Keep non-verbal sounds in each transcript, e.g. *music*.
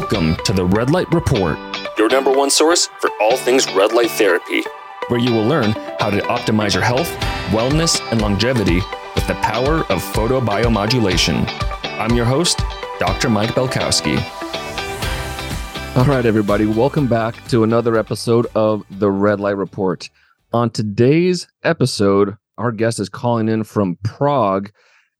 Welcome to the Red Light Report, your number one source for all things red light therapy, where you will learn how to optimize your health, wellness, and longevity with the power of photobiomodulation. I'm your host, Dr. Mike Belkowski. All right, everybody, welcome back to another episode of the Red Light Report. On today's episode, our guest is calling in from Prague.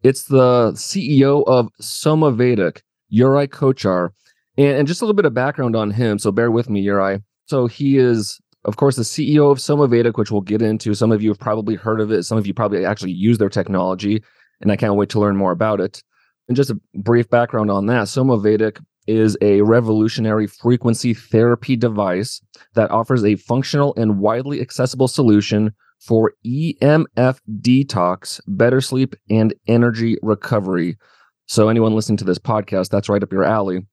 It's the CEO of Somavedic, Yuri Kocar. And, and just a little bit of background on him. So bear with me, Yuri. So he is, of course, the CEO of Somavedic, which we'll get into. Some of you have probably heard of it. Some of you probably actually use their technology. And I can't wait to learn more about it. And just a brief background on that Somavedic is a revolutionary frequency therapy device that offers a functional and widely accessible solution for EMF detox, better sleep, and energy recovery. So, anyone listening to this podcast, that's right up your alley.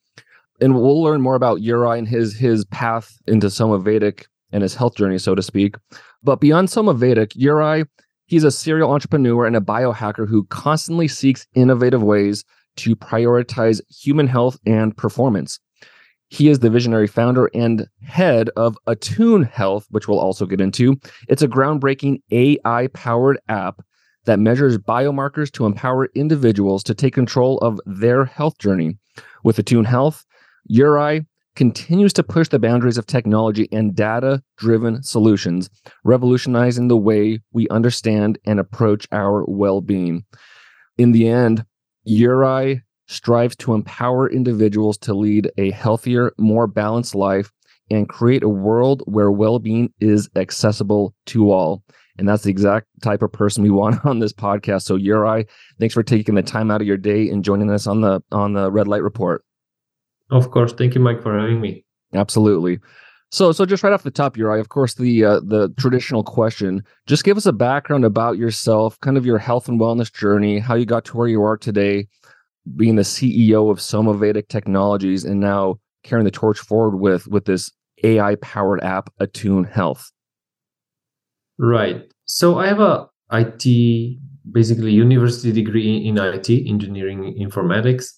And we'll learn more about Yuri and his his path into Somavedic and his health journey, so to speak. But beyond Somavedic, Yuri, he's a serial entrepreneur and a biohacker who constantly seeks innovative ways to prioritize human health and performance. He is the visionary founder and head of Attune Health, which we'll also get into. It's a groundbreaking AI powered app that measures biomarkers to empower individuals to take control of their health journey. With Attune Health, Yuri continues to push the boundaries of technology and data driven solutions, revolutionizing the way we understand and approach our well being. In the end, Yuri strives to empower individuals to lead a healthier, more balanced life and create a world where well being is accessible to all. And that's the exact type of person we want *laughs* on this podcast. So Yuri, thanks for taking the time out of your day and joining us on the on the Red Light Report. Of course. Thank you, Mike, for having me. Absolutely. So, so just right off the top, Yuri, of course, the uh, the traditional question. Just give us a background about yourself, kind of your health and wellness journey, how you got to where you are today, being the CEO of Somavedic Technologies and now carrying the torch forward with with this AI powered app Attune Health. Right. So I have a IT basically university degree in IT, engineering informatics.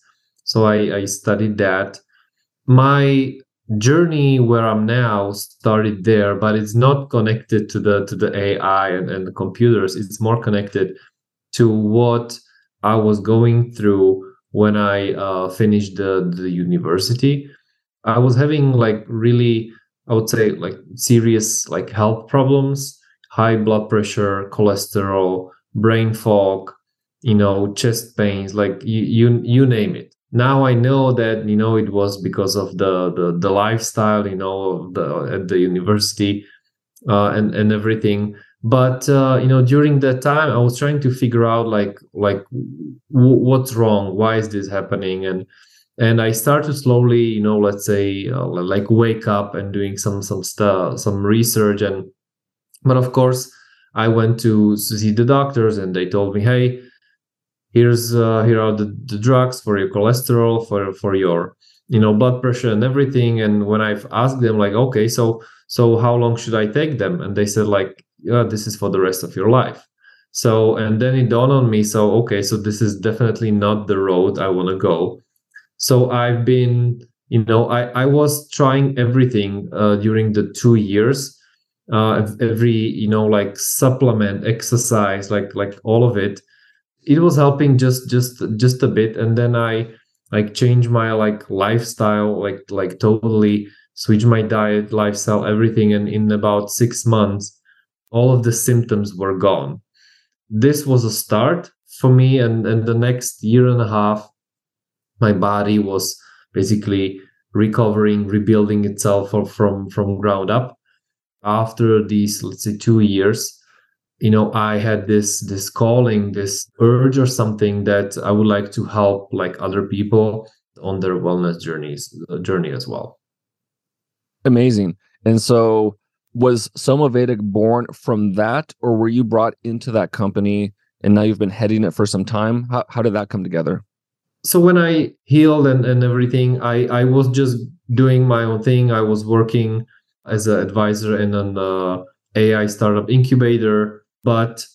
So I, I studied that. My journey where I'm now started there, but it's not connected to the to the AI and, and the computers. It's more connected to what I was going through when I uh, finished the, the university, I was having like really, I would say like serious like health problems, high blood pressure, cholesterol, brain fog, you know, chest pains, like you you, you name it. Now I know that you know it was because of the the, the lifestyle, you know, the at the university uh, and and everything. But uh, you know during that time i was trying to figure out like like w- what's wrong? Why is this happening? And and i started slowly you know let's say uh, like wake up and doing some some stuff some research. And but of course i went to see the doctors and they told me hey here's uh, here are the, the drugs for your cholesterol for for your you know blood pressure and everything and when i've asked them like okay so so how long should i take them and they said like yeah, this is for the rest of your life. So, and then it dawned on me, so, okay, so this is definitely not the road I want to go. So I've been, you know, I, I was trying everything uh, during the two years. Uh, every, you know, like supplement, exercise, like, like all of it. It was helping just, just, just a bit. And then I like changed my like lifestyle, like, like totally switch my diet, lifestyle, everything. And in about six months, all of the symptoms were gone. This was a start for me, and, and the next year and a half, my body was basically recovering, rebuilding itself from from ground up. After these, let's say, two years, you know, I had this this calling, this urge or something that I would like to help like other people on their wellness journeys journey as well. Amazing. And so was somavedic born from that, or were you brought into that company and now you've been heading it for some time? How, how did that come together? So when I healed and, and everything, I, I was just doing my own thing. I was working as an advisor in an uh, AI startup incubator, but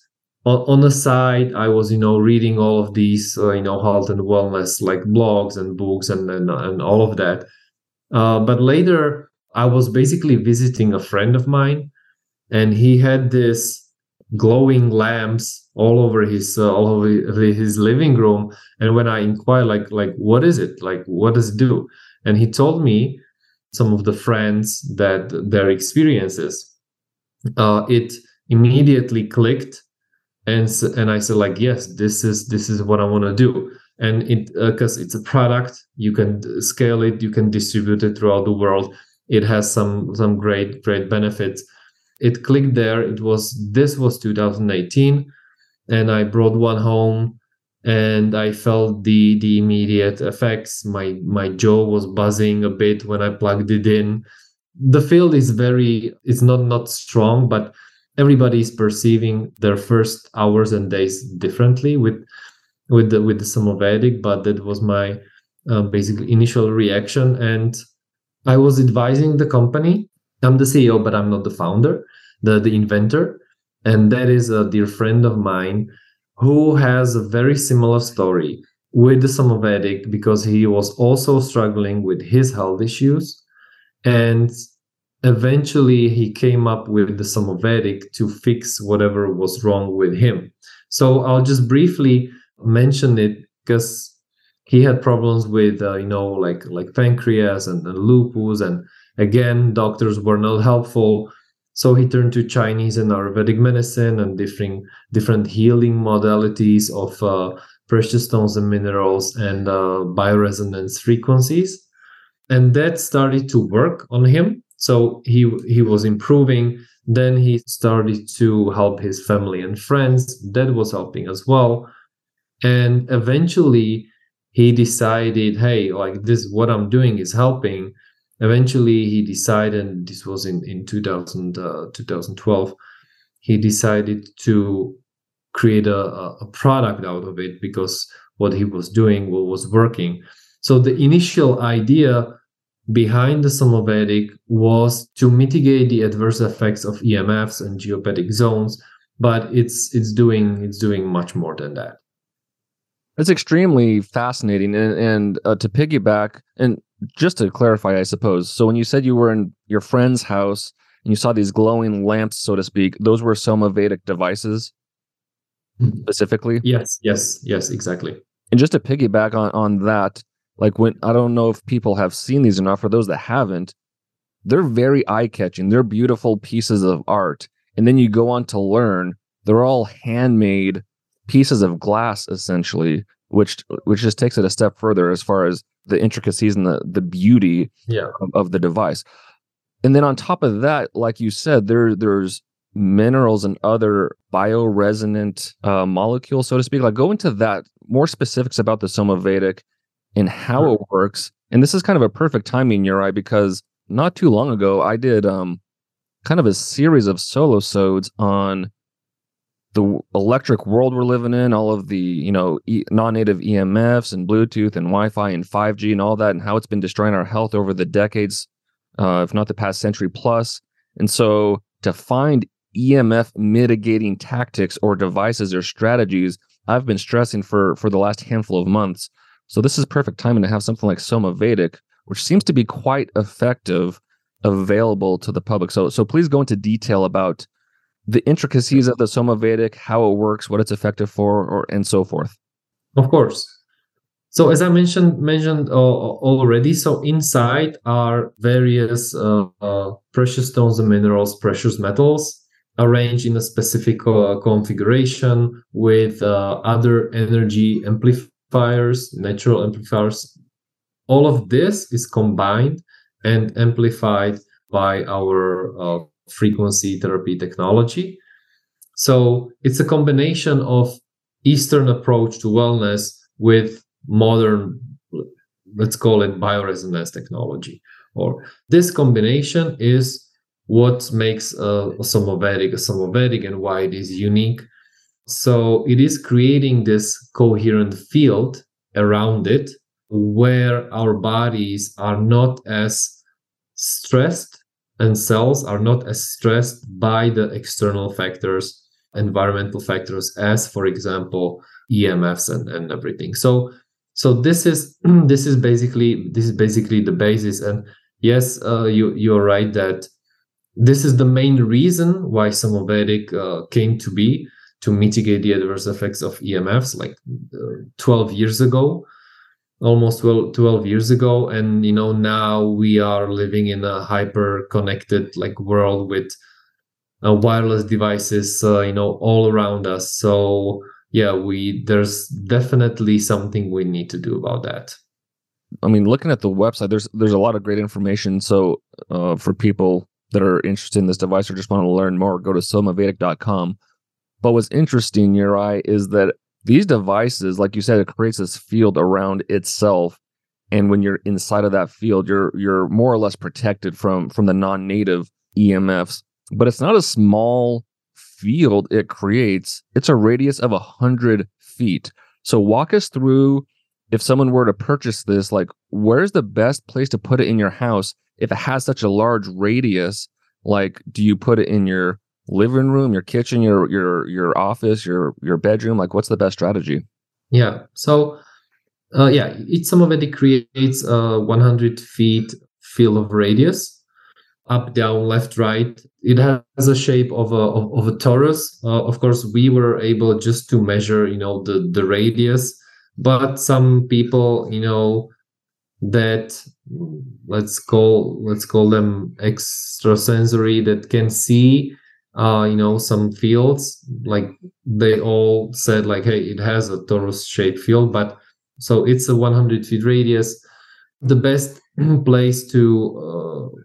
on, on the side, I was, you know, reading all of these, uh, you know, health and wellness like blogs and books and, and and all of that. Uh, but later, I was basically visiting a friend of mine, and he had this glowing lamps all over his uh, all over his living room. And when I inquired, like like what is it? Like what does it do? And he told me some of the friends that their experiences. Uh, it immediately clicked, and and I said like yes, this is this is what I want to do. And it because uh, it's a product you can scale it you can distribute it throughout the world. It has some some great great benefits. It clicked there. It was this was 2018 and i brought one home and i felt the the immediate effects. My my jaw was buzzing a bit when i plugged it in. The field is very it's not not strong but everybody is perceiving their first hours and days differently with with the with the Somavedic, but that was my uh, basically initial reaction. And I was advising the company. I'm the CEO, but I'm not the founder, the the inventor. And that is a dear friend of mine who has a very similar story with the Somavedic because he was also struggling with his health issues. And eventually he came up with the Somavedic to fix whatever was wrong with him. So I'll just briefly mention it because he had problems with uh, you know like like pancreas and, and, lupus and again doctors were not helpful. So he turned to chinese and ayurvedic medicine and different different healing modalities of uh, precious stones and minerals and uh, bioresonance frequencies. And that started to work on him so he he was improving. Then he started to help his family and friends. That was helping as well. And eventually he decided hey like this what i'm doing is helping. Eventually he decided this was in in 2000 uh, 2012 he decided to create a, a product out of it because what he was doing was working. So the initial idea behind the Somavedic was to mitigate the adverse effects of EMFs and geopathic zones, but it's it's doing it's doing much more than that. It's extremely fascinating, and, and uh, to piggyback, and just to clarify, I suppose. So when you said you were in your friend's house and you saw these glowing lamps, so to speak, those were Somavedic devices specifically. Yes, yes, yes, exactly. And just to piggyback on on that, like when I don't know if people have seen these or not. For those that haven't, they're very eye catching. They're beautiful pieces of art, and then you go on to learn they're all handmade pieces of glass essentially which which just takes it a step further as far as the intricacies and the the beauty yeah. of, of the device and then on top of that like you said there there's minerals and other bioresonant uh, molecules so to speak like go into that more specifics about the somavedic and how sure. it works and this is kind of a perfect timing Uri because not too long ago i did um kind of a series of solo sodes on the electric world we're living in, all of the you know e- non-native EMFs and Bluetooth and Wi-Fi and 5G and all that, and how it's been destroying our health over the decades, uh, if not the past century plus. And so, to find EMF mitigating tactics or devices or strategies, I've been stressing for for the last handful of months. So this is perfect timing to have something like Somavedic, which seems to be quite effective, available to the public. So so please go into detail about the intricacies of the Somavedic, how it works, what it's effective for, or and so forth. Of course. So as I mentioned mentioned uh, already, so inside are various uh, uh, precious stones and minerals, precious metals arranged in a specific uh, configuration with uh, other energy amplifiers, natural amplifiers. All of this is combined and amplified by our uh, frequency therapy technology. So it's a combination of Eastern approach to wellness with modern, let's call it bioresonance technology. Or this combination is what makes a, a Somavedic a Somavedic and why it is unique. So it is creating this coherent field around it where our bodies are not as stressed and cells are not as stressed by the external factors, environmental factors, as for example, EMFs and, and everything. So so this is *clears throat* this is basically this is basically the basis and yes, uh, you you're right that this is the main reason why Somavedic uh, came to be to mitigate the adverse effects of EMFs like uh, 12 years ago, almost 12, 12 years ago. And, you know, now we are living in a hyper connected like world with uh, wireless devices, uh, you know, all around us. So yeah, we, there's definitely something we need to do about that. I mean, looking at the website, there's there's a lot of great information. So uh, for people that are interested in this device or just want to learn more, go to somavedic.com. But what's interesting, Uri, is that these devices, like you said, it creates this field around itself. And when you're inside of that field, you're you're more or less protected from from the non-native EMFs. But it's not a small field it creates. It's a radius of a hundred feet. So walk us through if someone were to purchase this, like where's the best place to put it in your house if it has such a large radius? Like, do you put it in your living room, your kitchen, your your your office, your your bedroom? Like, what's the best strategy? Yeah. So, uh, yeah, each Somavedic creates a 100 feet field of radius, up, down, left, right. It has a shape of a of, of a torus. Uh, of course, we were able just to measure, you know, the the radius, but some people, you know, that let's call let's call them extrasensory that can see uh, you know, some fields, like they all said, like, hey, it has a torus shaped field, but so it's a 100 feet radius. The best *clears throat* place to uh,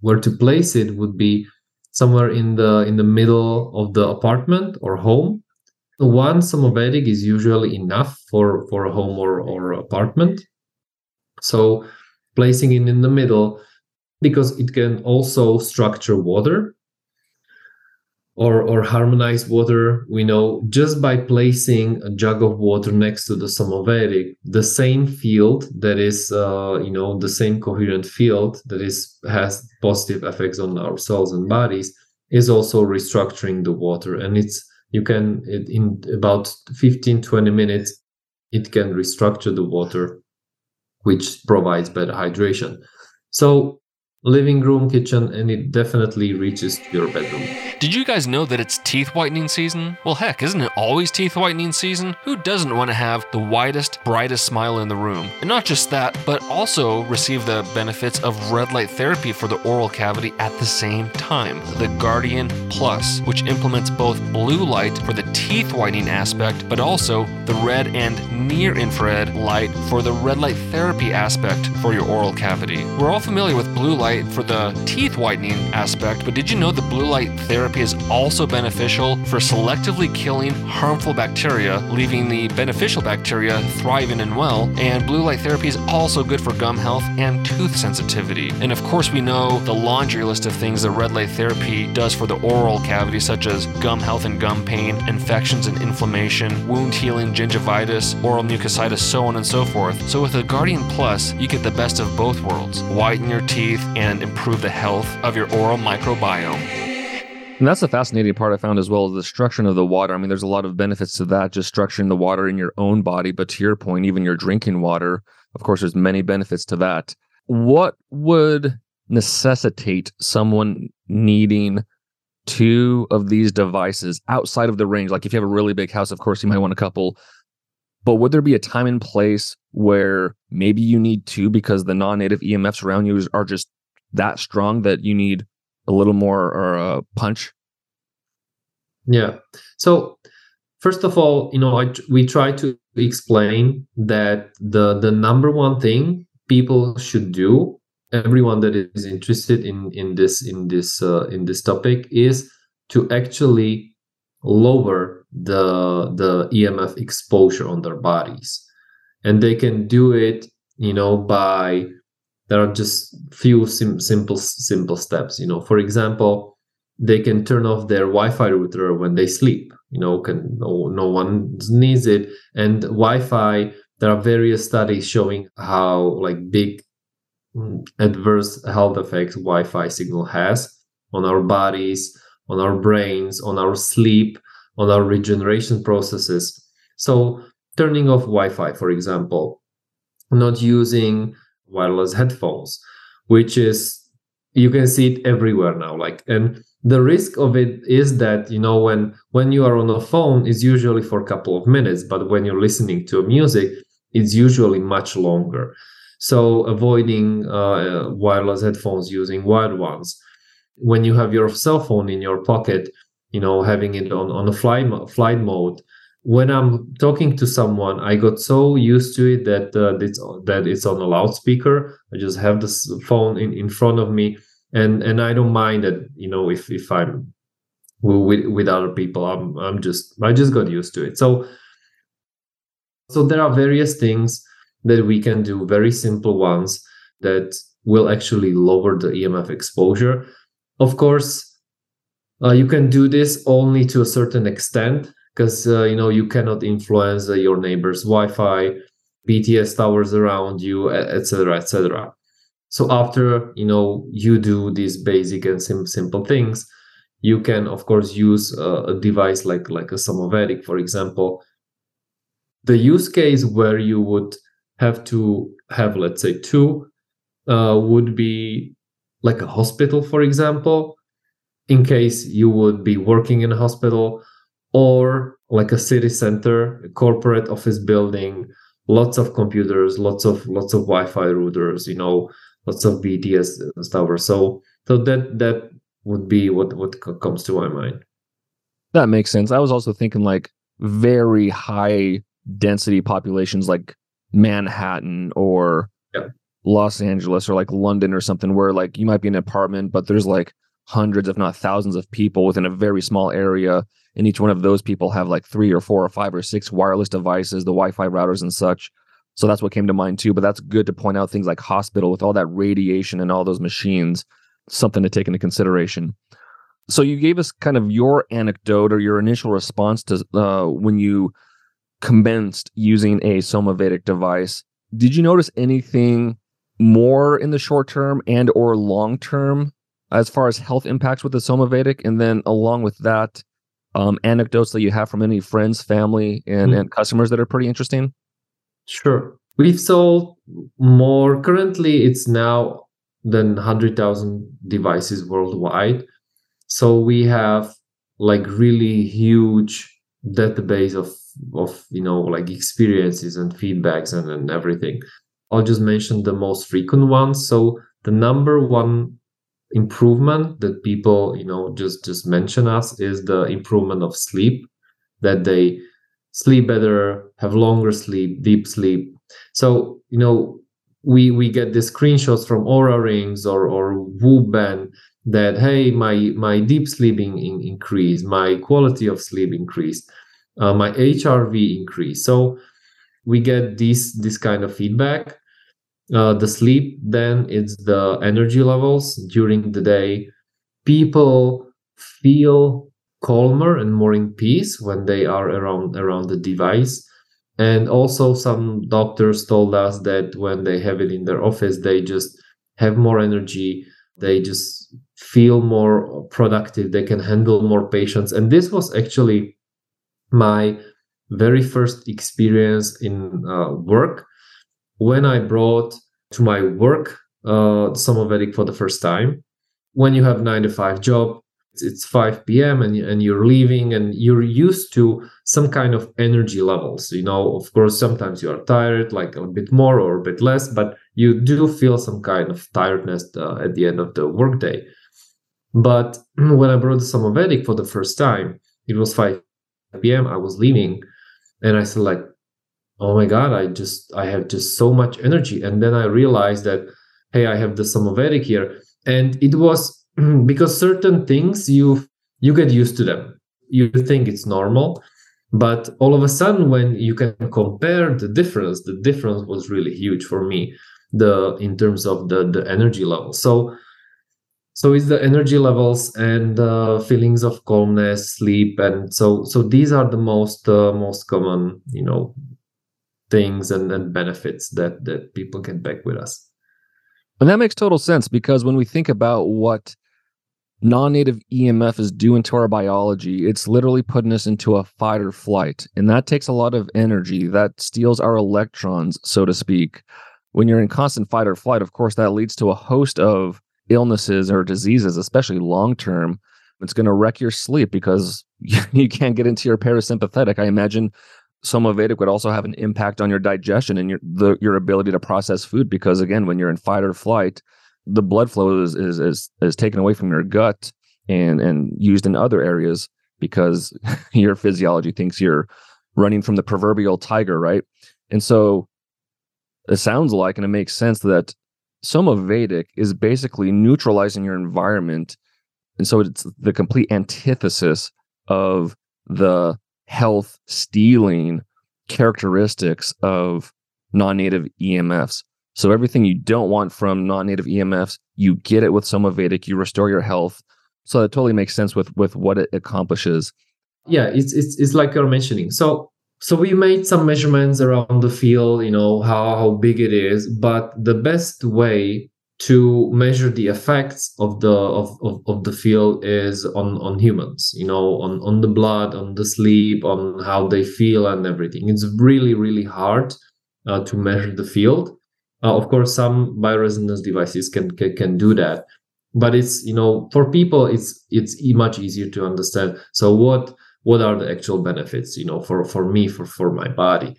where to place it would be somewhere in the in the middle of the apartment or home. One Somavedic is usually enough for for a home or or apartment. So placing it in the middle because it can also structure water or or harmonize water we know just by placing a jug of water next to the Somavedic the same field that is uh, you know the same coherent field that is has positive effects on our cells and bodies is also restructuring the water. And it's you can it, in about 15 20 minutes it can restructure the water which provides better hydration. So living room, kitchen, and it definitely reaches to your bedroom. Did you guys know that it's teeth whitening season? Well, heck, isn't it always teeth whitening season? Who doesn't want to have the widest, brightest smile in the room? And not just that, but also receive the benefits of red light therapy for the oral cavity at the same time. The Guardian Plus, which implements both blue light for the teeth whitening aspect, but also the red and near infrared light for the red light therapy aspect for your oral cavity. We're all familiar with blue light light for the teeth whitening aspect, but did you know that blue light therapy is also beneficial for selectively killing harmful bacteria, leaving the beneficial bacteria thriving and well? And blue light therapy is also good for gum health and tooth sensitivity. And of course, we know the laundry list of things that red light therapy does for the oral cavity, such as gum health and gum pain, infections and inflammation, wound healing, gingivitis, oral mucositis, so on and so forth. So with the Guardian Plus, you get the best of both worlds whiten your teeth and improve the health of your oral microbiome. And that's the fascinating part I found as well as the structuring of the water. I mean, there's a lot of benefits to that, just structuring the water in your own body. But to your point, even your drinking water, of course, there's many benefits to that. What would necessitate someone needing two of these devices outside of the range? Like if you have a really big house, of course, you might want a couple. But would there be a time and place where maybe you need two because the non native EMFs around you are just that strong that you need a little more or a punch? Yeah. So first of all, you know, I, we try to explain that the the number one thing people should do, everyone that is interested in in this in this uh, in this topic, is to actually lower the the EMF exposure on their bodies, and they can do it, you know, by there are just few sim- simple simple steps you know. For example they can turn off their wi-fi router when they sleep you know can no, no one needs it. And wi-fi there are various studies showing how like big mm, adverse health effects wi-fi signal has on our bodies on our brains on our sleep on our regeneration processes. So turning off wi-fi for example not using wireless headphones which is you can see it everywhere now like and the risk of it is that you know when when you are on a phone is usually for a couple of minutes but when you're listening to music it's usually much longer. So avoiding uh, wireless headphones using wired ones. When you have your cell phone in your pocket you know having it on on a flight flight mode when i'm talking to someone i got so used to it that uh, it's that it's on a loudspeaker. I just have this phone in, in front of me. And and i don't mind that you know if if i'm with with other people i'm i'm just i just got used to it. So so there are various things that we can do very simple ones that will actually lower the emf exposure. Of course uh, you can do this only to a certain extent because uh, you know you cannot influence uh, your neighbor's wi-fi bts towers around you etc etc so after you know you do these basic and sim- simple things you can of course use a, a device like like a Somavedic for example. The use case where you would have to have let's say two uh, would be like a hospital for example. In case you would be working in a hospital or like a city center a corporate office building lots of computers lots of lots of wi-fi routers you know lots of BTS stuff. So so that that would be what what comes to my mind. That makes sense. I was also thinking like very high density populations like Manhattan or yeah. Los Angeles or like London or something where like you might be in an apartment but there's like hundreds if not thousands of people within a very small area and each one of those people have like three or four or five or six wireless devices the wi-fi routers and such so that's what came to mind too. But that's good to point out things like hospital with all that radiation and all those machines, something to take into consideration. So you gave us kind of your anecdote or your initial response to uh, when you commenced using a Somavedic device. Did you notice anything more in the short term and or long term as far as health impacts with the Somavedic? And then along with that, um, anecdotes that you have from any friends, family, and, mm-hmm. and customers that are pretty interesting? Sure. We've sold more. Currently, it's now than 100,000 devices worldwide. So we have like really huge database of of you know like experiences and feedbacks and, and everything. I'll just mention the most frequent ones. So the number one improvement that people you know just just mention us is the improvement of sleep that they sleep better, have longer sleep, deep sleep. So, you know, we we get the screenshots from Oura rings or or Whoop band that hey, my my deep sleeping in, increased, my quality of sleep increased, uh, my HRV increased. So we get this this kind of feedback. Uh, the sleep, then it's the energy levels during the day. People feel calmer and more in peace when they are around around the device. And also some doctors told us that when they have it in their office they just have more energy. They just feel more productive. They can handle more patients. And this was actually my very first experience in uh, work. When i brought to my work uh, Somavedic for the first time when you have 9 to 5 job it's 5 p.m. and, and you're leaving and you're used to some kind of energy levels. You know, of course, sometimes you are tired, like a bit more or a bit less, but you do feel some kind of tiredness uh, at the end of the workday. But *clears throat* when I brought the Somavedic for the first time, it was 5 p.m. I was leaving and I said like, oh my God, I just, I have just so much energy. And then I realized that, hey, I have the Somavedic here. And it was *clears throat* because certain things you you get used to them you think it's normal but all of a sudden when you can compare the difference the difference was really huge for me the in terms of the the energy level so so it's the energy levels and uh, feelings of calmness sleep and so so these are the most uh, most common you know things and, and benefits that that people get back with us and that makes total sense because when we think about what non native EMF is doing to our biology, it's literally putting us into a fight or flight. And that takes a lot of energy. That steals our electrons, so to speak. when you're in constant fight or flight, of course, that leads to a host of illnesses or diseases, especially long term. It's going to wreck your sleep because *laughs* you can't get into your parasympathetic. I imagine Somavedic would also have an impact on your digestion and your the, your ability to process food because again, when you're in fight or flight, the blood flow is is is, is taken away from your gut and and used in other areas because *laughs* your physiology thinks you're running from the proverbial tiger, right? And so it sounds like, and it makes sense that Somavedic is basically neutralizing your environment. And so it's the complete antithesis of the health stealing characteristics of non native EMFs. So everything you don't want from non native EMFs, you get it with Somavedic, you restore your health. So that totally makes sense with with what it accomplishes. Yeah, it's it's it's like you're mentioning. So so we made some measurements around the field, you know, how, how big it is, but the best way to measure the effects of the of, of, of the field is on on humans you know on on the blood on the sleep on how they feel and everything. It's really really hard uh, to measure the field. Uh, of course some bioresonance devices can, can can do that. But it's you know for people it's it's much easier to understand. So what what are the actual benefits you know for for me for for my body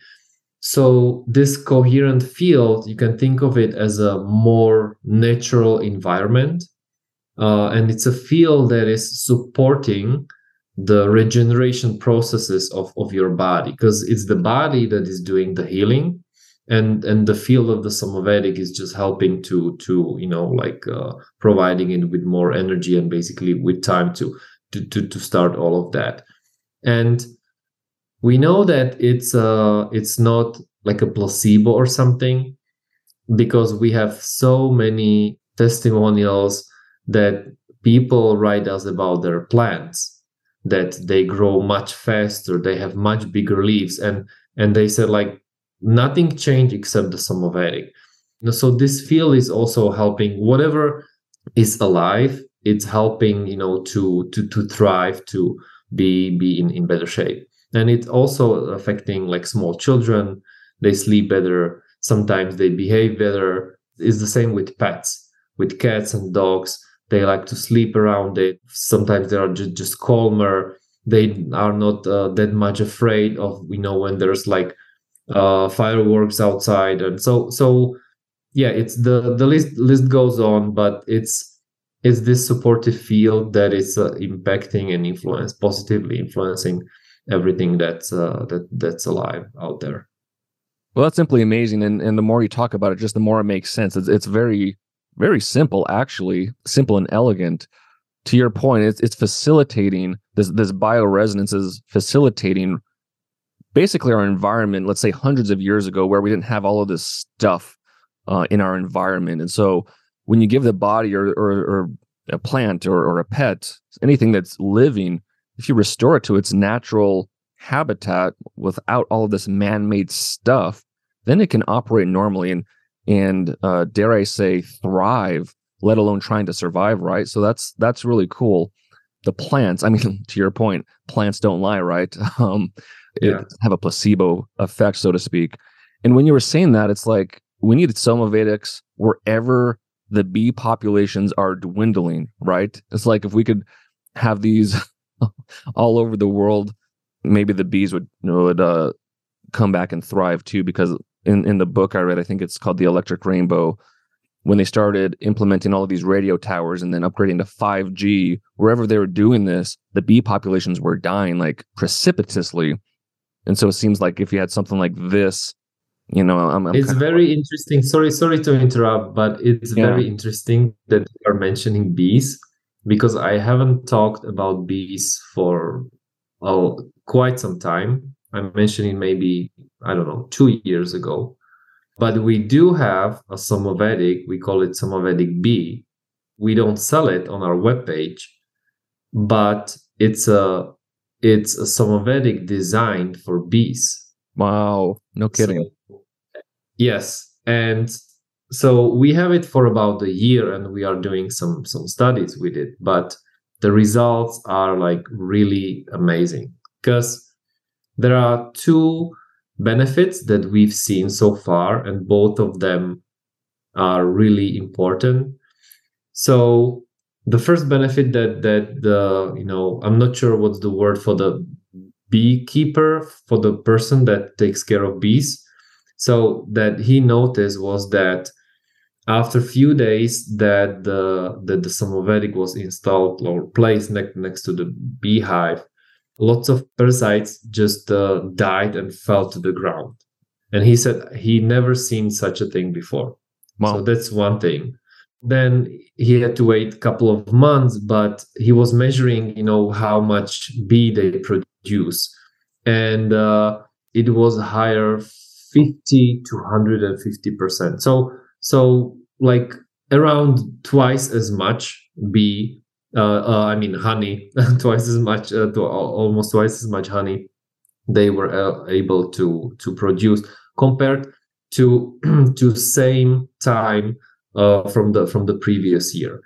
so this coherent field you can think of it as a more natural environment uh, and it's a field that is supporting the regeneration processes of, of your body because it's the body that is doing the healing and and the field of the somavedic is just helping to to you know like uh, providing it with more energy and basically with time to to to, to start all of that. And we know that it's uh it's not like a placebo or something because we have so many testimonials that people write us about their plants that they grow much faster they have much bigger leaves and and they said like nothing changed except the somavedic so this field is also helping whatever is alive it's helping you know to to to thrive to be be in, in better shape and it's also affecting like small children. They sleep better. Sometimes they behave better. It's the same with pets. With cats and dogs they like to sleep around it. Sometimes they are just, just calmer. They are not uh, that much afraid of you know when there's like uh, fireworks outside. And so so yeah it's the the list list goes on but it's it's this supportive field that is uh, impacting and influence positively influencing everything that's uh, that that's alive out there. Well that's simply amazing and and the more you talk about it just the more it makes sense. It's, it's very very simple actually simple and elegant. To your point it's, it's facilitating this this bioresonance is facilitating basically our environment let's say hundreds of years ago where we didn't have all of this stuff uh, in our environment. And so when you give the body or or, or a plant or, or a pet anything that's living if you restore it to its natural habitat without all of this man-made stuff then it can operate normally and and uh, dare i say thrive let alone trying to survive right so that's that's really cool the plants i mean *laughs* to your point plants don't lie right *laughs* um yeah. have a placebo effect so to speak and when you were saying that it's like we need somavedics wherever the bee populations are dwindling, right? It's like if we could have these *laughs* *laughs* all over the world, maybe the bees would would uh, come back and thrive too. Because in in the book I read, I think it's called the Electric Rainbow. When they started implementing all of these radio towers and then upgrading to 5G, wherever they were doing this, the bee populations were dying like precipitously. And so it seems like if you had something like this you know I'm, I'm it's very of... interesting sorry sorry to interrupt but it's yeah. very interesting that you are mentioning bees because i haven't talked about bees for oh, quite some time. I'm mentioning maybe i don't know two years ago. But we do have a somavedic we call it somavedic bee. We don't sell it on our webpage but it's a it's a somavedic designed for bees. Wow. No kidding. so, Yes, and so we have it for about a year, and we are doing some some studies with it. But the results are like really amazing because there are two benefits that we've seen so far, and both of them are really important. So the first benefit that that the you know I'm not sure what's the word for the beekeeper for the person that takes care of bees. So that he noticed was that after a few days that the that the Somavedic was installed or placed next next to the beehive, lots of parasites just uh, died and fell to the ground. And he said he never seen such a thing before. Wow. So that's one thing. Then he had to wait a couple of months, but he was measuring, you know, how much bee they produce, and uh, it was higher, fifty to hundred and fifty percent. So so like around twice as much bee uh, uh, I mean honey, *laughs* twice as much, uh, to almost twice as much honey they were uh, able to to produce compared to *clears throat* to same time uh, from the from the previous year.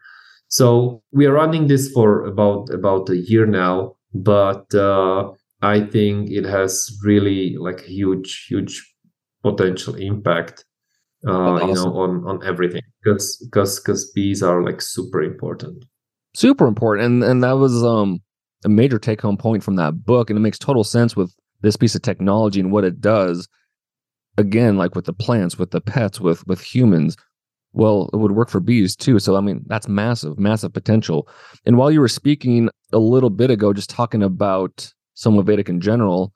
So we are running this for about about a year now, but uh, I think it has really like huge huge potential impact uh, awesome. you know on on everything because because because bees are like super important. Super important and and that was um a major take home point from that book and it makes total sense with this piece of technology and what it does. Again like with the plants with the pets with with humans well it would work for bees too so i mean that's massive massive potential. And while you were speaking a little bit ago just talking about somavedic in general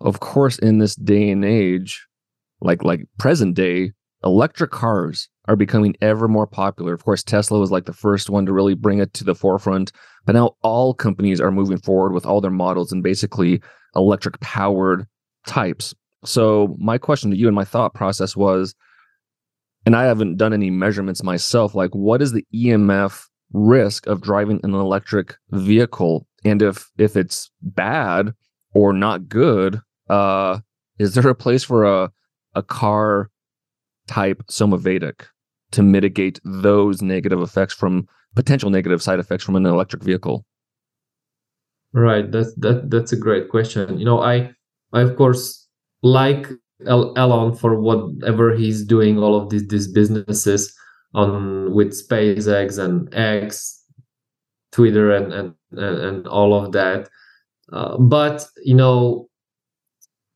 of course in this day and age like like present day electric cars are becoming ever more popular. Of course, Tesla was like the first one to really bring it to the forefront, but now all companies are moving forward with all their models and basically electric powered types. So, my question to you and my thought process was and I haven't done any measurements myself, like what is the EMF risk of driving an electric vehicle and if if it's bad or not good, uh is there a place for a a car type Somavedic to mitigate those negative effects from potential negative side effects from an electric vehicle? Right. That's that that's a great question. You know, I I of course like Elon for whatever he's doing, all of these these businesses on with SpaceX and X, Twitter and and and, all of that. Uh, but you know,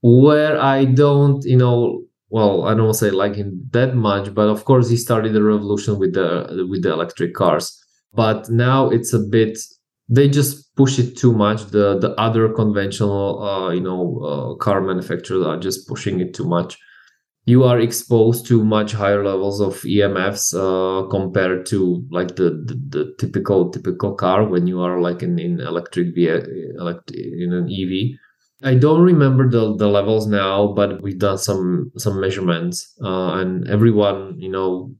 where I don't, you know, well i don't say like him that much but of course he started the revolution with the with the electric cars. But now it's a bit they just push it too much. The the other conventional uh, you know uh, car manufacturers are just pushing it too much. You are exposed to much higher levels of emfs uh, compared to like the, the, the typical typical car when you are like in in electric in an ev I don't remember the, the levels now, but we've done some some measurements, uh, and everyone, you know,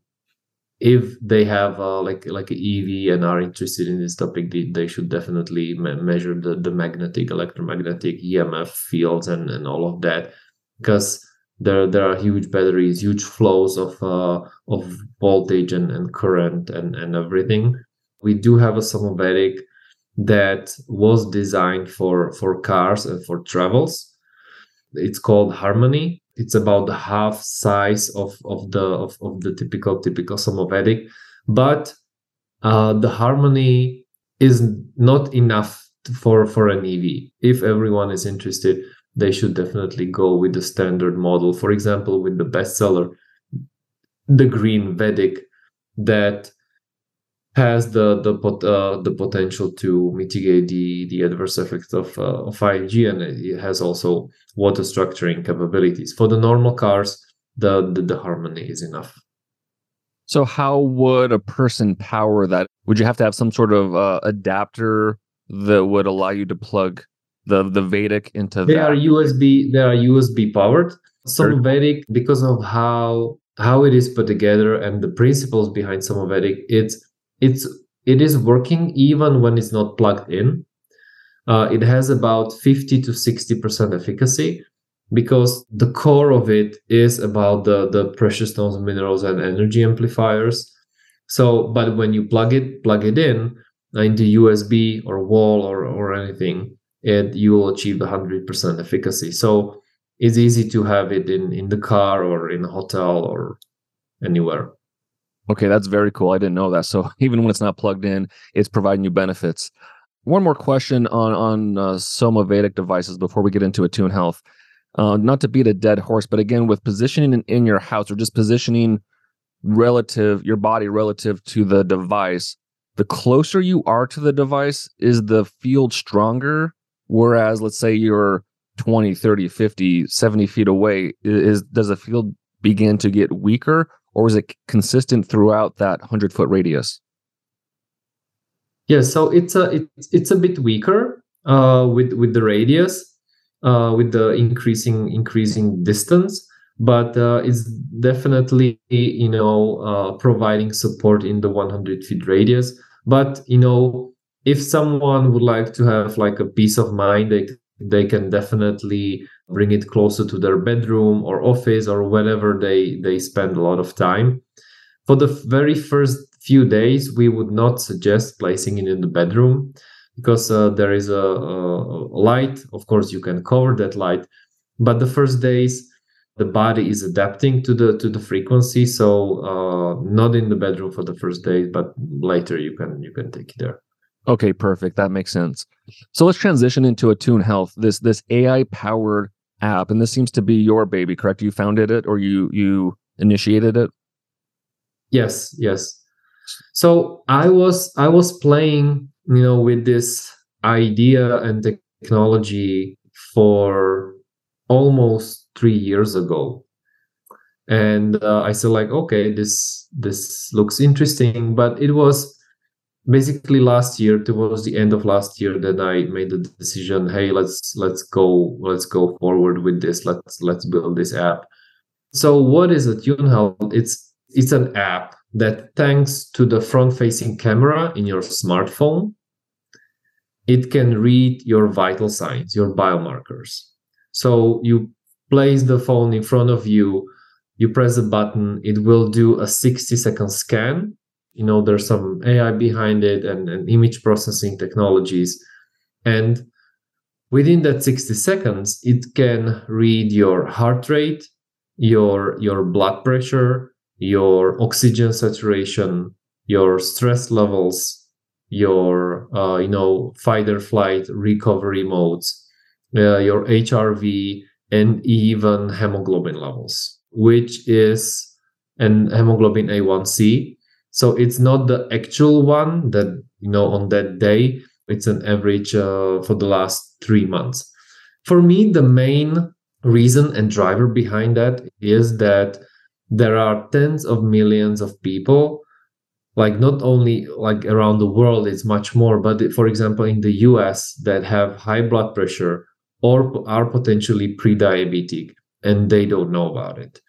if they have uh, like like EV and are interested in this topic, they, they should definitely me- measure the the magnetic, electromagnetic, EMF fields, and and all of that, because there there are huge batteries, huge flows of uh, of voltage and, and current and and everything. We do have a Somavedic that was designed for for cars and for travels. It's called harmony. It's about half size of of the of, of the typical typical Somavedic but uh, the harmony is not enough for for an ev if everyone is interested they should definitely go with the standard model. For example with the bestseller the green vedic that has the the pot, uh, the potential to mitigate the the adverse effects of uh, of 5G, and it has also water structuring capabilities. For the normal cars, the, the the harmony is enough. So, how would a person power that? Would you have to have some sort of uh, adapter that would allow you to plug the the Vedic into they that? are USB. They are USB powered. Somavedic, because of how how it is put together and the principles behind Somavedic, it's it's it is working even when it's not plugged in. Uh, it has about 50 to 60% efficacy because the core of it is about the, the precious stones, minerals, and energy amplifiers. So, but when you plug it, plug it in uh, into USB or wall or, or anything, it you will achieve 100% efficacy. So it's easy to have it in in the car or in a hotel or anywhere. Okay, that's very cool. I didn't know that. So *laughs* even when it's not plugged in, it's providing you benefits. One more question on on uh, Somavedic devices before we get into Attune Health. Uh, not to beat a dead horse, but again, with positioning in, in your house or just positioning relative your body relative to the device, the closer you are to the device, is the field stronger. Whereas, let's say you're 20, 30, 50, 70 feet away, is does the field begin to get weaker or is it consistent throughout that 100 foot radius? Yeah, so it's a it's, it's a bit weaker uh, with with the radius, uh, with the increasing increasing distance, but uh, it's definitely you know uh, providing support in the 100 feet radius. But you know, if someone would like to have like a peace of mind, they they can definitely bring it closer to their bedroom or office or wherever they they spend a lot of time. For the very first few days we would not suggest placing it in the bedroom because uh, there is a, a, light. Of course you can cover that light but the first days the body is adapting to the to the frequency. So uh, not in the bedroom for the first days but later you can you can take it there Okay, perfect. That makes sense. So let's transition into Attune Health, this this AI powered app, and this seems to be your baby, correct? You founded it or you you initiated it? Yes, yes. So I was I was playing, you know, with this idea and technology for almost three years ago and uh, i said like okay this this looks interesting but it was basically last year towards the end of last year that i made the decision hey let's let's go let's go forward with this. Let's let's build this app. So what is attune health it's it's an app that thanks to the front facing camera in your smartphone it can read your vital signs your biomarkers. So you place the phone in front of you you press a button it will do a 60 second scan you know there's some ai behind it and, and image processing technologies. And within that 60 seconds it can read your heart rate your your blood pressure your oxygen saturation your stress levels your uh, you know fight or flight recovery modes uh, your hrv and even hemoglobin levels which is and hemoglobin a1c so it's not the actual one that you know on that day. It's an average uh, for the last three months. For me, the main reason and driver behind that is that there are tens of millions of people like not only like around the world it's much more but for example in the US that have high blood pressure or are potentially pre-diabetic and they don't know about it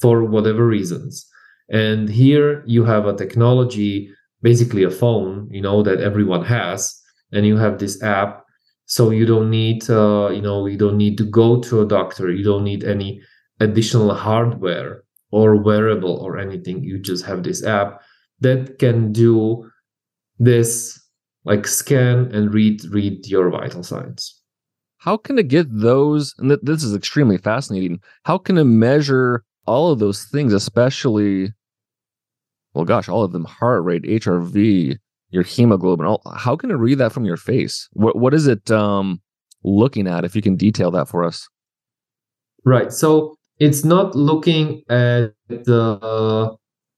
for whatever reasons and here you have a technology, basically a phone, you know, that everyone has, and you have this app. So you don't need, uh, you know, you don't need to go to a doctor. You don't need any additional hardware or wearable or anything. You just have this app that can do this, like scan and read read your vital signs how can it get those and th- this is extremely fascinating how can it measure all of those things especially well, gosh, all of them heart rate, HRV, your hemoglobin. All, how can it read that from your face? What what is it um, looking at? If you can detail that for us. Right. So it's not looking at the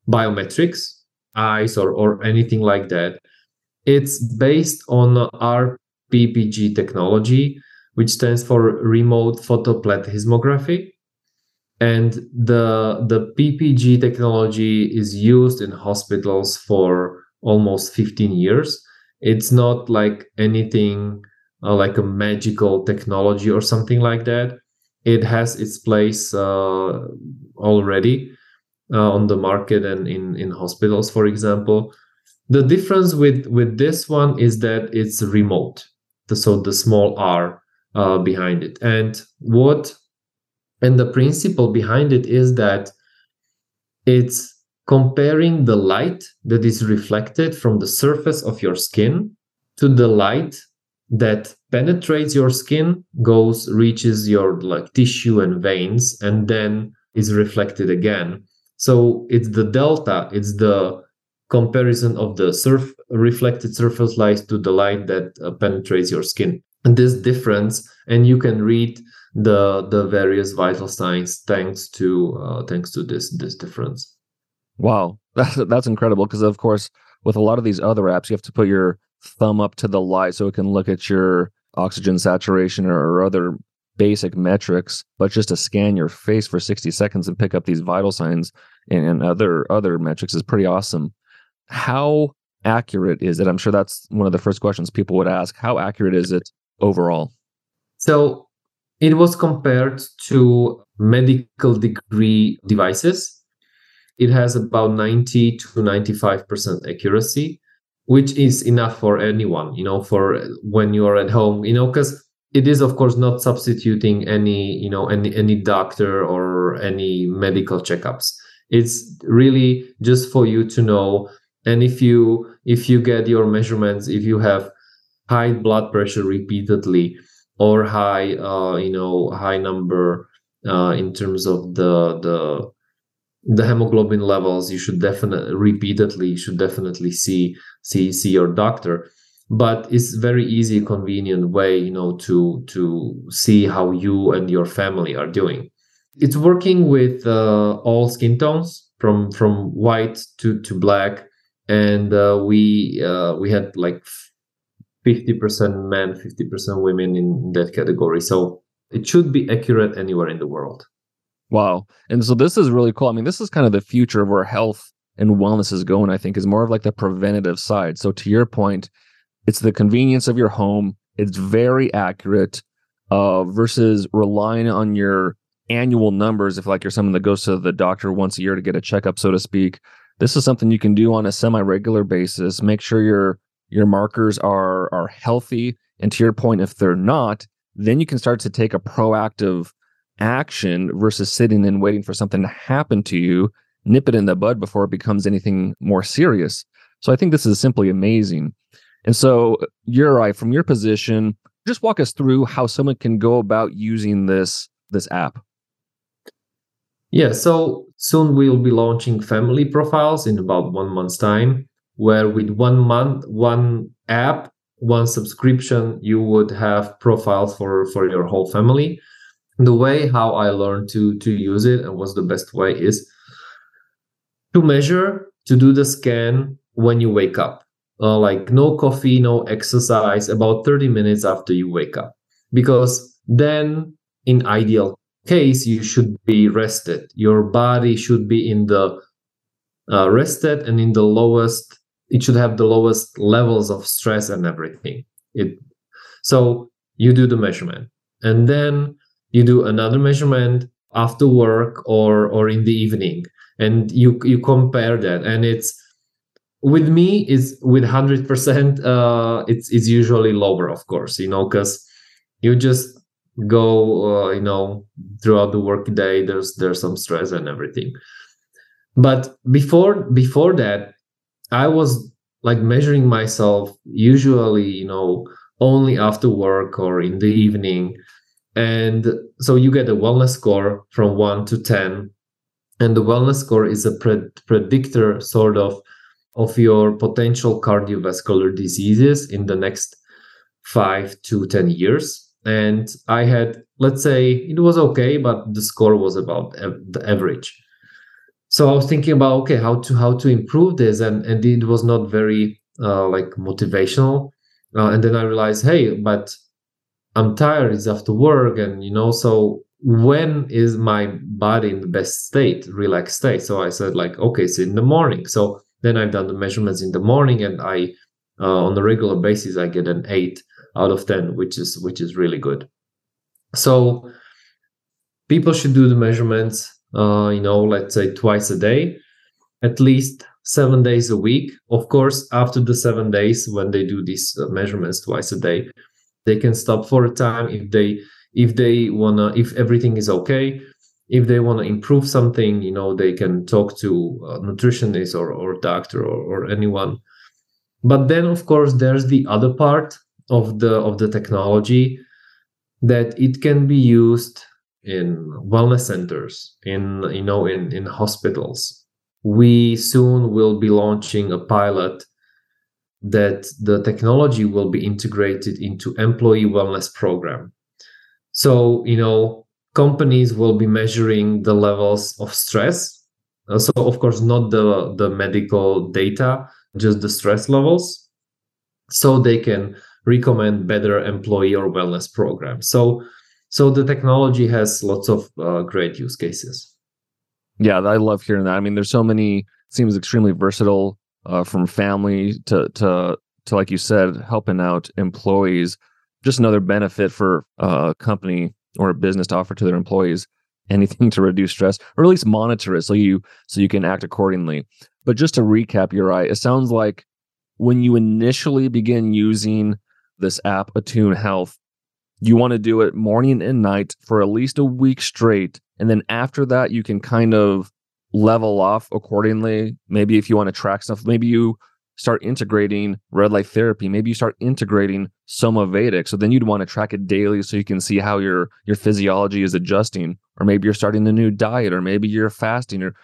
biometrics, eyes, or or anything like that. It's based on RPPG technology, which stands for remote photoplethysmography and the the ppg technology is used in hospitals for almost 15 years. It's not like anything uh, like a magical technology or something like that. It has its place uh, already uh, on the market and in in hospitals for example. The difference with with this one is that it's remote. So the small r uh, behind it. And what and the principle behind it is that it's comparing the light that is reflected from the surface of your skin to the light that penetrates your skin goes reaches your like tissue and veins and then is reflected again. So it's the delta it's the comparison of the surf reflected surface light to the light that uh, penetrates your skin. And this difference and you can read the the various vital signs thanks to uh, thanks to this this difference. Wow. *laughs* That's that's incredible because of course with a lot of these other apps you have to put your thumb up to the light so it can look at your oxygen saturation or, other basic metrics but just to scan your face for 60 seconds and pick up these vital signs and, and other other metrics is pretty awesome. How accurate is it? I'm sure that's one of the first questions people would ask. How accurate is it overall? So it was compared to medical degree devices. It has about 90 to 95% accuracy which is enough for anyone you know for when you are at home you know because it is of course not substituting any you know any any doctor or any medical checkups. It's really just for you to know. And if you if you get your measurements if you have high blood pressure repeatedly or high uh, you know high number uh, in terms of the the the hemoglobin levels you should definitely repeatedly you should definitely see see see your doctor. But it's very easy convenient way you know to to see how you and your family are doing. It's working with uh, all skin tones from from white to to black. And uh, we uh, we had like 50% men 50% women in that category so it should be accurate anywhere in the world Wow. And so this is really cool. I mean, this is kind of the future of where health and wellness is going, I think, is more of like the preventative side. So to your point, it's the convenience of your home. It's very accurate uh, versus relying on your annual numbers. If like you're someone that goes to the doctor once a year to get a checkup, so to speak, this is something you can do on a semi-regular basis. Make sure your your markers are are healthy. And to your point, if they're not, then you can start to take a proactive action versus sitting and waiting for something to happen to you, nip it in the bud before it becomes anything more serious. So I think this is simply amazing. And so, Uri, from your position, just walk us through how someone can go about using this this app. Yeah, so soon we'll be launching family profiles in about one month's time, where with one month, one app, one subscription, you would have profiles for for your whole family the way how I learned to to use it and what's the best way is to measure to do the scan when you wake up. Uh, like no coffee, no exercise, about 30 minutes after you wake up. Because then, in ideal case, you should be rested. Your body should be in the uh, rested and in the lowest. It should have the lowest levels of stress and everything. It so you do the measurement, and then you do another measurement after work or or in the evening and you you compare that and it's with me is with 100% uh it's it's usually lower of course you know because you just go uh, you know throughout the work day there's there's some stress and everything but before before that i was like measuring myself usually you know only after work or in the evening. And so you get a wellness score from 1 to 10 and the wellness score is a pre- predictor sort of of your potential cardiovascular diseases in the next 5 to 10 years. And i had let's say it was okay but the score was about the average so i was thinking about okay how to how to improve this and and it was not very uh, like motivational uh, and then i realized hey but I'm tired, it's after work, and you know, so when is my body in the best state, relaxed state? So I said, like, okay, it's in the morning. So then I've done the measurements in the morning, and I, uh, on a regular basis, I get an eight out of ten, which is which is really good. So people should do the measurements, uh, you know, let's say twice a day, at least seven days a week. Of course, after the seven days, when they do these uh, measurements twice a day, they can stop for a time if they if they wanna if everything is okay if they want to improve something you know they can talk to a nutritionist or, or doctor or, or anyone but then of course there's the other part of the of the technology that it can be used in wellness centers in you know in in hospitals. We soon will be launching a pilot that the technology will be integrated into employee wellness program. So you know companies will be measuring the levels of stress. Uh, so of course not the the medical data just the stress levels. So they can recommend better employee or wellness programs so so the technology has lots of uh, great use cases. Yeah i love hearing that. I mean there's so many seems extremely versatile uh, from family to to to like you said helping out employees. Just another benefit for a company or a business to offer to their employees anything *laughs* to reduce stress or at least monitor it so you so you can act accordingly. But just to recap Uri it sounds like when you initially begin using this app attune health you want to do it morning and night for at least a week straight and then after that you can kind of level off accordingly maybe if you want to track stuff maybe you start integrating red light therapy maybe you start integrating Somavedic. so then you'd want to track it daily so you can see how your your physiology is adjusting or maybe you're starting a new diet or maybe you're fasting or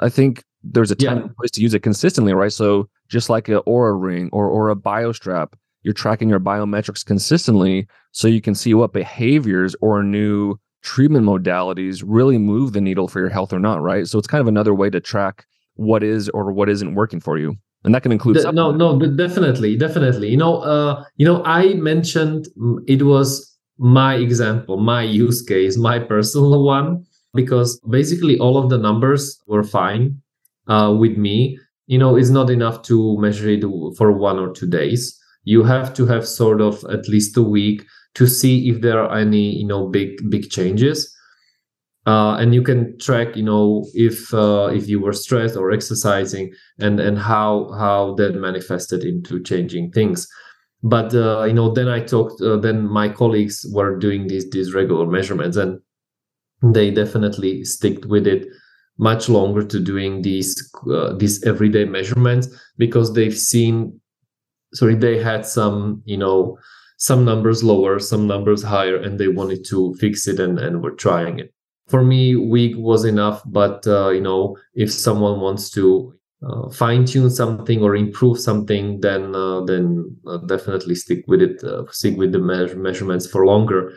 i think there's a time yeah. and place to use it consistently right so just like a Oura ring or or a biostrap you're tracking your biometrics consistently so you can see what behaviors or new treatment modalities really move the needle for your health or not right? So it's kind of another way to track what is or what isn't working for you and that can include the, no no but definitely definitely. You know uh you know i mentioned mm, it was my example my use case my *laughs* personal one because basically all of the numbers were fine uh, with me. You know it's not enough to measure it for one or two days you have to have sort of at least a week to see if there are any you know big big changes. Uh, and you can track you know if uh, if you were stressed or exercising and and how how that manifested into changing things. But uh, you know then i talked uh, then my colleagues were doing these these regular measurements and they definitely stick with it much longer to doing these uh, these everyday measurements because they've seen sorry they had some you know some numbers lower some numbers higher and they wanted to fix it and, and were trying it. For me week was enough but uh, you know if someone wants to uh, fine tune something or improve something then uh, then uh, definitely stick with it uh, stick with the me- measurements for longer.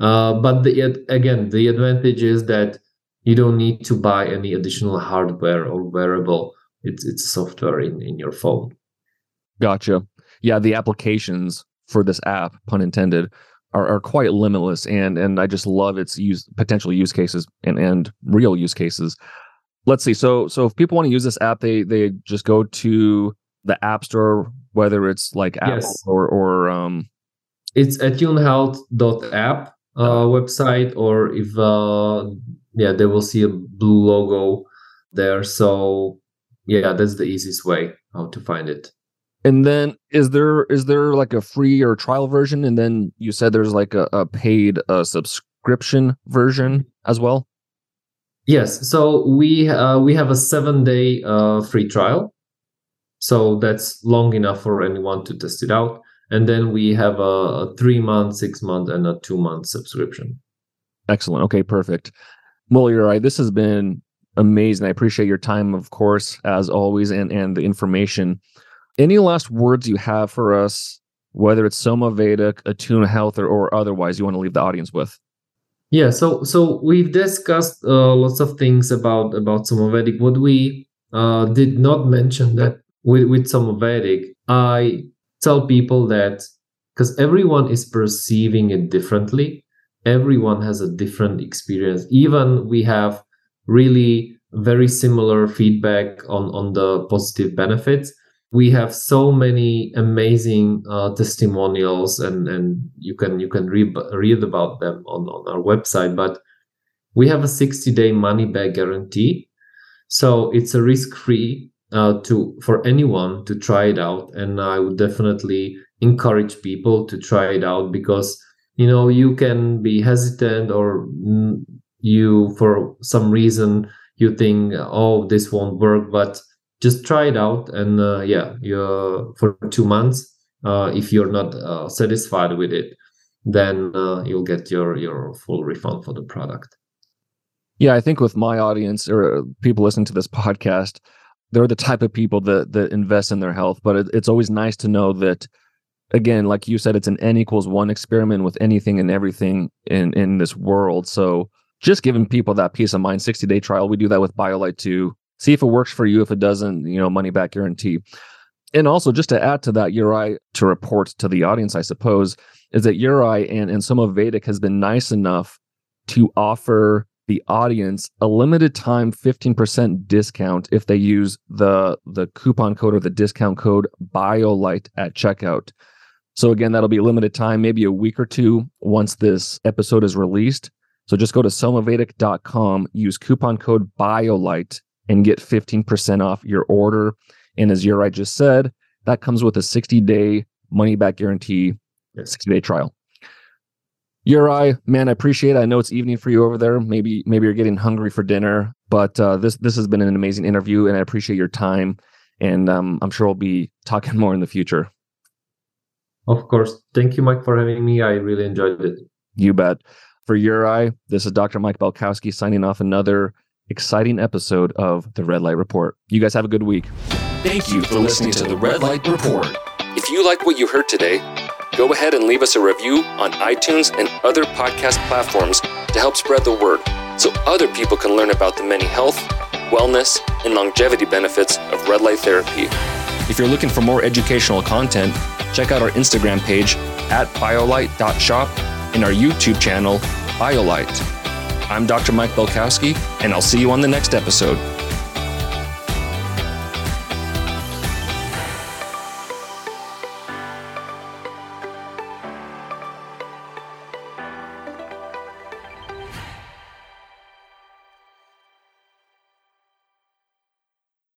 Uh, but the, again the advantage is that you don't need to buy any additional hardware or wearable. It's it's software in, in your phone. Gotcha yeah the applications for this app pun intended are, are quite limitless and and I just love its use potential use cases and and real use cases. Let's see. So so if people want to use this app, they they just go to the App Store, whether it's like Apple yes. or or um it's attunehealth.app uh, oh. website or if uh yeah they will see a blue logo there so yeah that's the easiest way how to find it and then is there is there like a free or trial version? And then you said there's like a, a paid uh, subscription version as well. Yes. So we uh, we have a seven day uh, free trial. So that's long enough for anyone to test it out. And then we have a, a three month, six month, and a two month subscription. Excellent. Okay, perfect. Well, you're right. This has been amazing. I appreciate your time, of course, as always, and and the information. Any last words you have for us, whether it's Somavedic, Attune Health, or, or otherwise, you want to leave the audience with? Yeah, so so we've discussed uh, lots of things about about Somavedic. What we uh, did not mention that with with Somavedic, I tell people that because everyone is perceiving it differently, everyone has a different experience. Even we have really very similar feedback on on the positive benefits we have so many amazing uh, testimonials and and you can you can read read about them on, on our website but we have a 60 day money back guarantee. So it's a risk free uh, to for anyone to try it out. And i would definitely encourage people to try it out because you know you can be hesitant or you for some reason you think oh this won't work but just try it out and uh, yeah you for two months uh, if you're not uh, satisfied with it, then uh, you'll get your your full refund for the product. Yeah, I think with my audience or people listening to this podcast, they're the type of people that that invest in their health. But it, it's always nice to know that, again, like you said, it's an n equals one experiment with anything and everything in in this world. So just giving people that peace of mind, sixty day trial. We do that with BioLight too. See if it works for you. If it doesn't, you know, money back guarantee. And also, just to add to that, Uri to report to the audience, I suppose, is that Uri and, and Somavedic has been nice enough to offer the audience a limited time 15% discount if they use the the coupon code or the discount code BioLight at checkout. So again, that'll be limited time, maybe a week or two once this episode is released. So just go to somavedic.com, use coupon code BioLight and get 15% off your order. And as Uri just said, that comes with a 60 day money back guarantee, 60 day trial. Uri, man, I appreciate it. I know it's evening for you over there. Maybe maybe you're getting hungry for dinner, but uh, this this has been an amazing interview, and I appreciate your time. And um, I'm sure we'll be talking *laughs* more in the future. Of course. Thank you, Mike, for having me. I really enjoyed it. You bet. For Uri, this is Dr. Mike Belkowski signing off another exciting episode of the Red Light Report. You guys have a good week. Thank you for listening to the Red Light Report. If you like what you heard today, go ahead and leave us a review on iTunes and other podcast platforms to help spread the word so other people can learn about the many health, wellness, and longevity benefits of red light therapy. If you're looking for more educational content, check out our Instagram page at biolight.shop and our YouTube channel, BioLight. I'm Dr. Mike Belkowski, and I'll see you on the next episode.